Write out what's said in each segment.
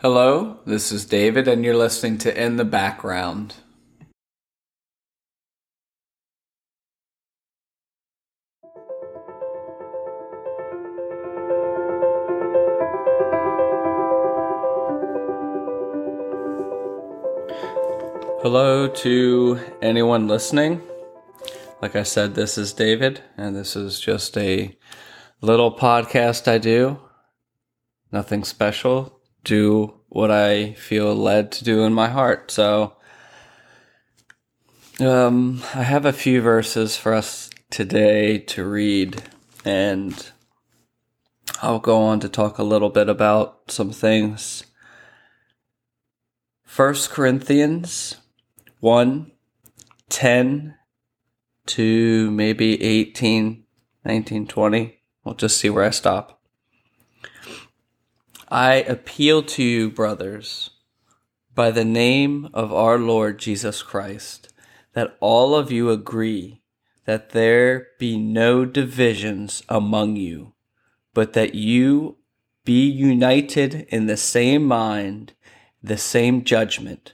Hello, this is David, and you're listening to In the Background. Hello to anyone listening. Like I said, this is David, and this is just a little podcast I do. Nothing special, do what I feel led to do in my heart. So, um, I have a few verses for us today to read, and I'll go on to talk a little bit about some things. First Corinthians 1 10 to maybe 18, 19, 20. We'll just see where I stop. I appeal to you, brothers, by the name of our Lord Jesus Christ, that all of you agree that there be no divisions among you, but that you be united in the same mind, the same judgment.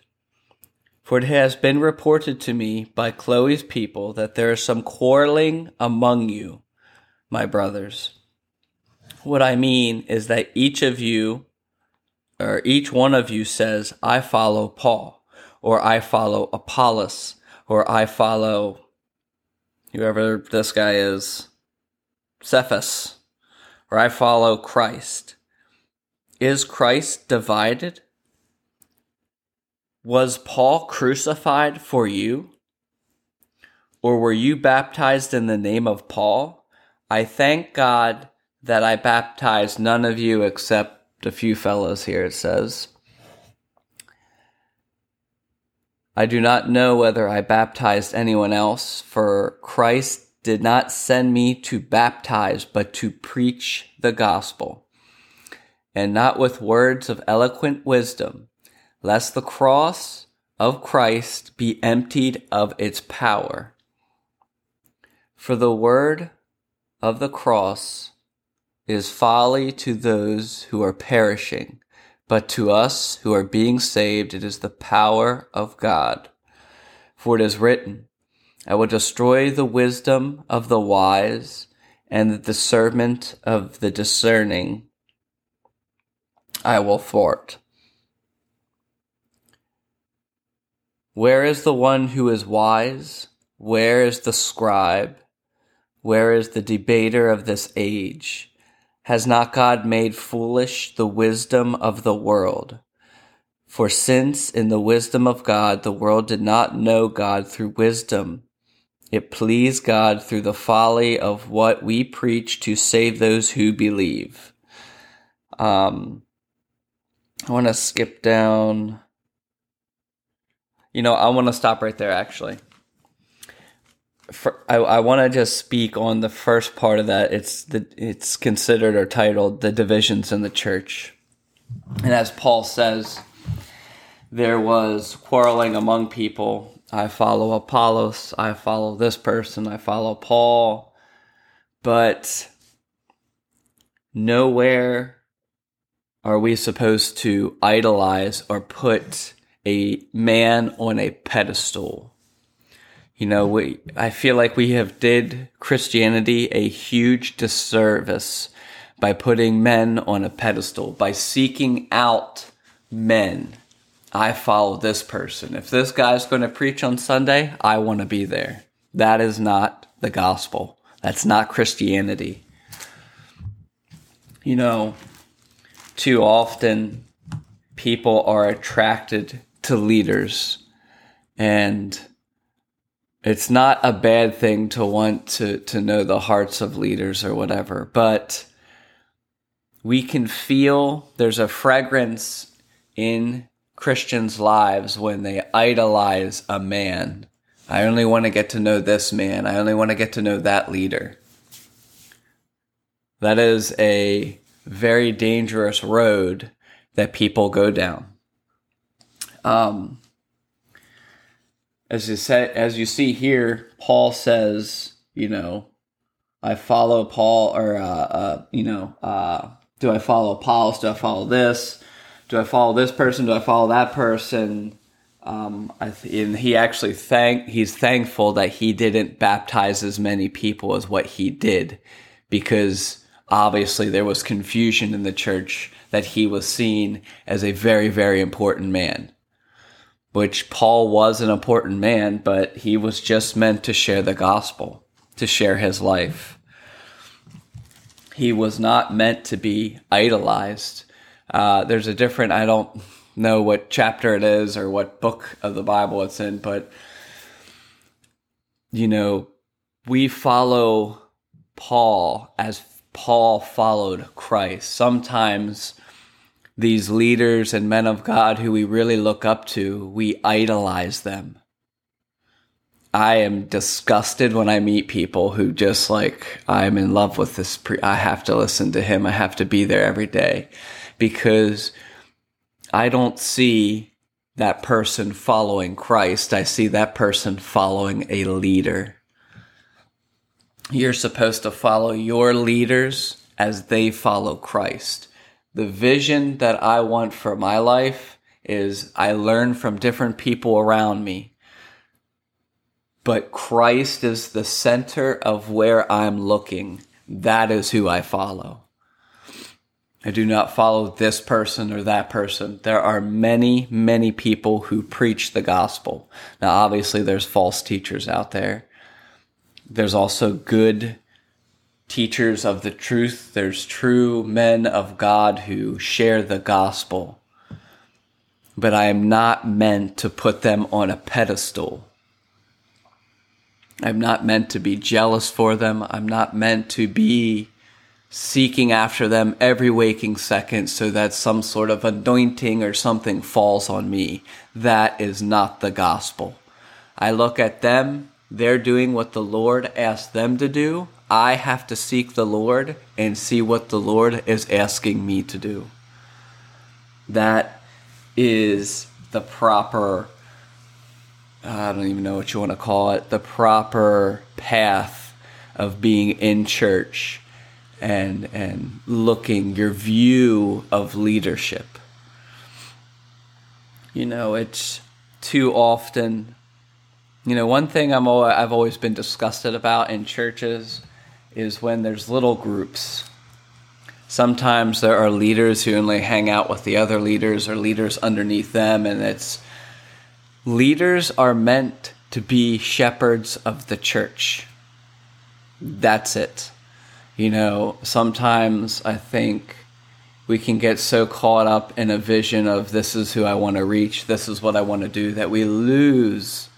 For it has been reported to me by Chloe's people that there is some quarreling among you, my brothers. What I mean is that each of you, or each one of you says, I follow Paul, or I follow Apollos, or I follow whoever this guy is, Cephas, or I follow Christ. Is Christ divided? Was Paul crucified for you? Or were you baptized in the name of Paul? I thank God that I baptized none of you except a few fellows here, it says. I do not know whether I baptized anyone else, for Christ did not send me to baptize, but to preach the gospel, and not with words of eloquent wisdom, lest the cross of Christ be emptied of its power. For the word of the cross is folly to those who are perishing, but to us who are being saved, it is the power of God. For it is written, I will destroy the wisdom of the wise and the discernment of the discerning I will thwart. Where is the one who is wise? Where is the scribe? Where is the debater of this age? Has not God made foolish the wisdom of the world? For since in the wisdom of God the world did not know God through wisdom, it pleased God through the folly of what we preach to save those who believe. Um, I want to skip down. You know, I want to stop right there actually for, I, I want to just speak on the first part of that. It's the it's considered or titled the divisions in the church, and as Paul says, there was quarreling among people. I follow Apollos. I follow this person. I follow Paul, but nowhere are we supposed to idolize or put a man on a pedestal you know, we, I feel like we have did Christianity a huge disservice by putting men on a pedestal, by seeking out men. I follow this person. If this guy's going to preach on Sunday, I want to be there. That is not the gospel. That's not Christianity. You know, too often people are attracted to leaders and it's not a bad thing to want to to know the hearts of leaders or whatever, but we can feel there's a fragrance in Christians' lives when they idolize a man. I only want to get to know this man. I only want to get to know that leader. That is a very dangerous road that people go down. Um, as you say, as you see here, Paul says, you know, I follow Paul, or uh, uh, you know, uh, do I follow Apollos? Do I follow this? do I follow this person? Do I follow that person? Um, th- and he actually thank he's thankful that he didn't baptize as many people as what he did, because obviously there was confusion in the church that he was seen as a very very important man. Which Paul was an important man, but he was just meant to share the gospel, to share his life. He was not meant to be idolized. Uh, there's a different, I don't know what chapter it is or what book of the Bible it's in, but you know, we follow Paul as Paul followed Christ. Sometimes these leaders and men of God who we really look up to, we idolize them. I am disgusted when I meet people who just like, I'm in love with this. Pre- I have to listen to him. I have to be there every day because I don't see that person following Christ. I see that person following a leader. You're supposed to follow your leaders as they follow Christ. The vision that I want for my life is I learn from different people around me. But Christ is the center of where I'm looking. That is who I follow. I do not follow this person or that person. There are many, many people who preach the gospel. Now, obviously, there's false teachers out there. There's also good teachers of the truth. There's true men of God who share the gospel. But I am not meant to put them on a pedestal. I'm not meant to be jealous for them. I'm not meant to be seeking after them every waking second so that some sort of anointing or something falls on me. That is not the gospel. I look at them, they're doing what the Lord asked them to do. I have to seek the Lord and see what the Lord is asking me to do. That is the proper, I don't even know what you want to call it, the proper path of being in church and and looking your view of leadership. You know, it's too often. You know, one thing I'm I've always been disgusted about in churches is when there's little groups. Sometimes there are leaders who only hang out with the other leaders or leaders underneath them, and it's leaders are meant to be shepherds of the church. That's it. You know, sometimes I think we can get so caught up in a vision of this is who I want to reach, this is what I want to do, that we lose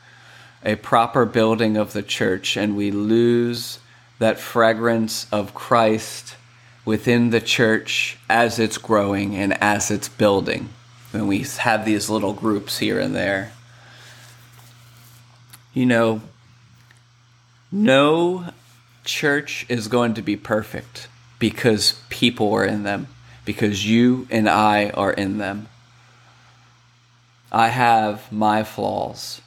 a proper building of the church and we lose that fragrance of Christ within the church as it's growing and as it's building. When we have these little groups here and there. You know, no church is going to be perfect because people are in them, because you and I are in them. I have my flaws,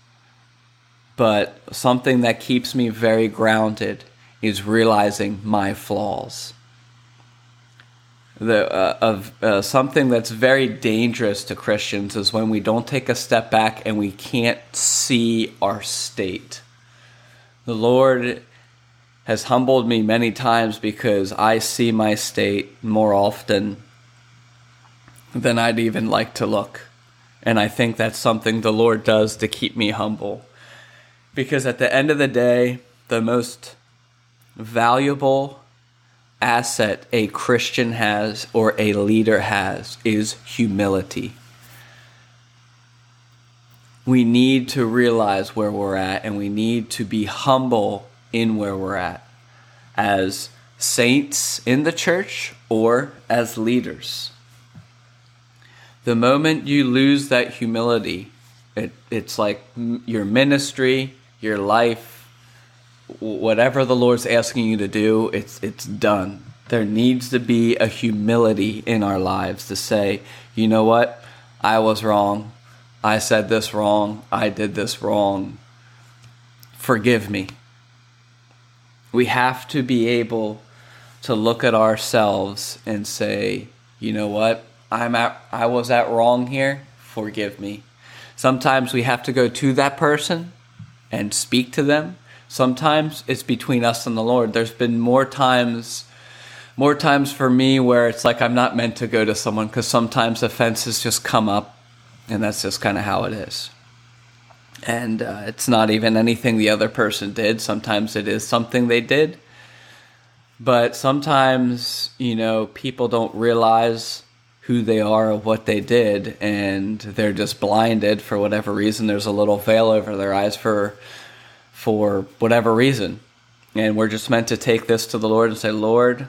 but something that keeps me very grounded is realizing my flaws. The, uh, of uh, something that's very dangerous to Christians is when we don't take a step back and we can't see our state. The Lord has humbled me many times because I see my state more often than I'd even like to look. And I think that's something the Lord does to keep me humble. Because at the end of the day, the most valuable asset a Christian has or a leader has is humility. We need to realize where we're at and we need to be humble in where we're at as saints in the church or as leaders. The moment you lose that humility, it, it's like your ministry, your life, whatever the Lord's asking you to do, it's, it's done. There needs to be a humility in our lives to say, you know what? I was wrong. I said this wrong. I did this wrong. Forgive me we have to be able to look at ourselves and say, you know what? I'm at, I was at wrong here. Forgive me. Sometimes we have to go to that person and speak to them. Sometimes it's between us and the Lord. There's been more times more times for me where it's like I'm not meant to go to someone because sometimes offenses just come up, and that's just kind of how it is. And uh, it's not even anything the other person did. Sometimes it is something they did. But sometimes, you know, people don't realize who they are or what they did, and they're just blinded for whatever reason. There's a little veil over their eyes for for whatever reason. And we're just meant to take this to the Lord and say, Lord,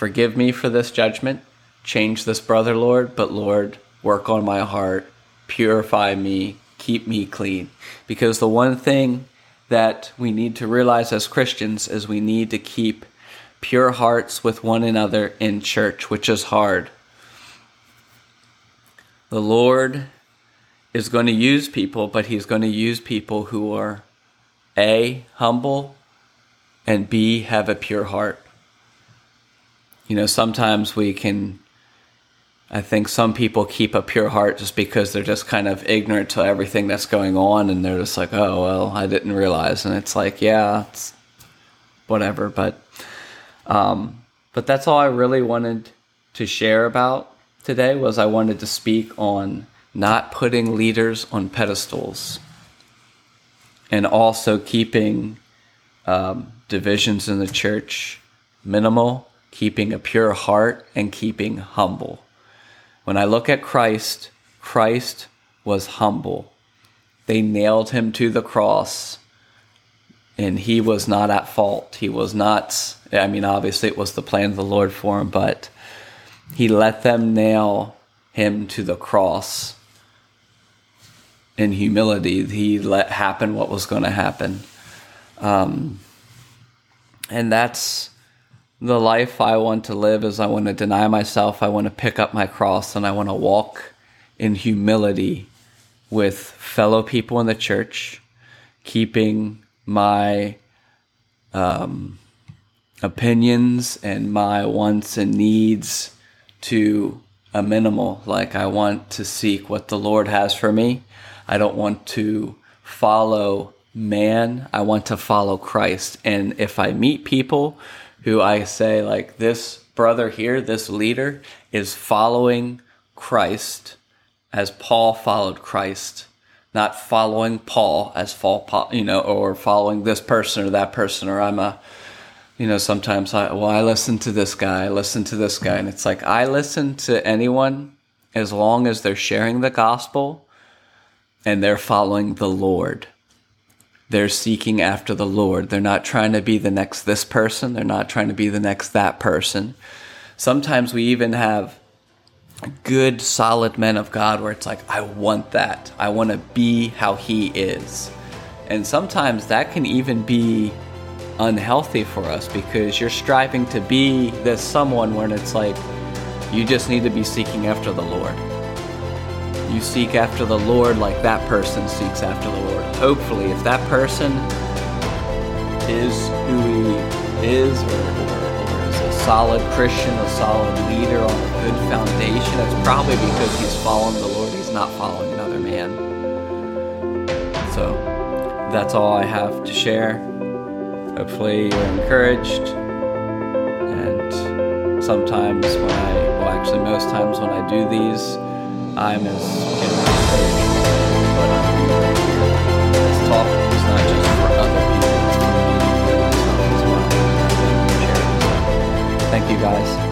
Forgive me for this judgment. Change this brother, Lord, but Lord, work on my heart. Purify me. Keep me clean. Because the one thing that we need to realize as Christians is we need to keep pure hearts with one another in church, which is hard. The Lord is going to use people, but He's going to use people who are A, humble, and B, have a pure heart you know, sometimes we can, I think some people keep a pure heart just because they're just kind of ignorant to everything that's going on and they're just like, oh, well, I didn't realize. And it's like, yeah, it's whatever. But, um, but that's all I really wanted to share about today was I wanted to speak on not putting leaders on pedestals and also keeping um, divisions in the church minimal keeping a pure heart, and keeping humble. When I look at Christ, Christ was humble. They nailed him to the cross, and he was not at fault. He was not, I mean, obviously it was the plan of the Lord for him, but he let them nail him to the cross in humility. He let happen what was going to happen. Um, and that's the life I want to live is I want to deny myself, I want to pick up my cross, and I want to walk in humility with fellow people in the church, keeping my um, opinions and my wants and needs to a minimal. Like, I want to seek what the Lord has for me. I don't want to follow man, I want to follow Christ. And if I meet people who I say, like, this brother here, this leader, is following Christ as Paul followed Christ, not following Paul as Paul, you know, or following this person or that person, or I'm a, you know, sometimes I, well, I listen to this guy, I listen to this guy, and it's like I listen to anyone as long as they're sharing the gospel and they're following the Lord they're seeking after the Lord. They're not trying to be the next this person. They're not trying to be the next that person. Sometimes we even have good, solid men of God where it's like, I want that. I want to be how he is. And sometimes that can even be unhealthy for us because you're striving to be this someone when it's like, you just need to be seeking after the Lord you seek after the Lord like that person seeks after the Lord. Hopefully, if that person is who he is or, or, or is a solid Christian, a solid leader on a good foundation, it's probably because he's following the Lord. He's not following another man. So that's all I have to share. Hopefully, you're encouraged. And sometimes when I, well, actually, most times when I do these, I'm as encouraged. But um, this talk not just for other people. Thank you, guys.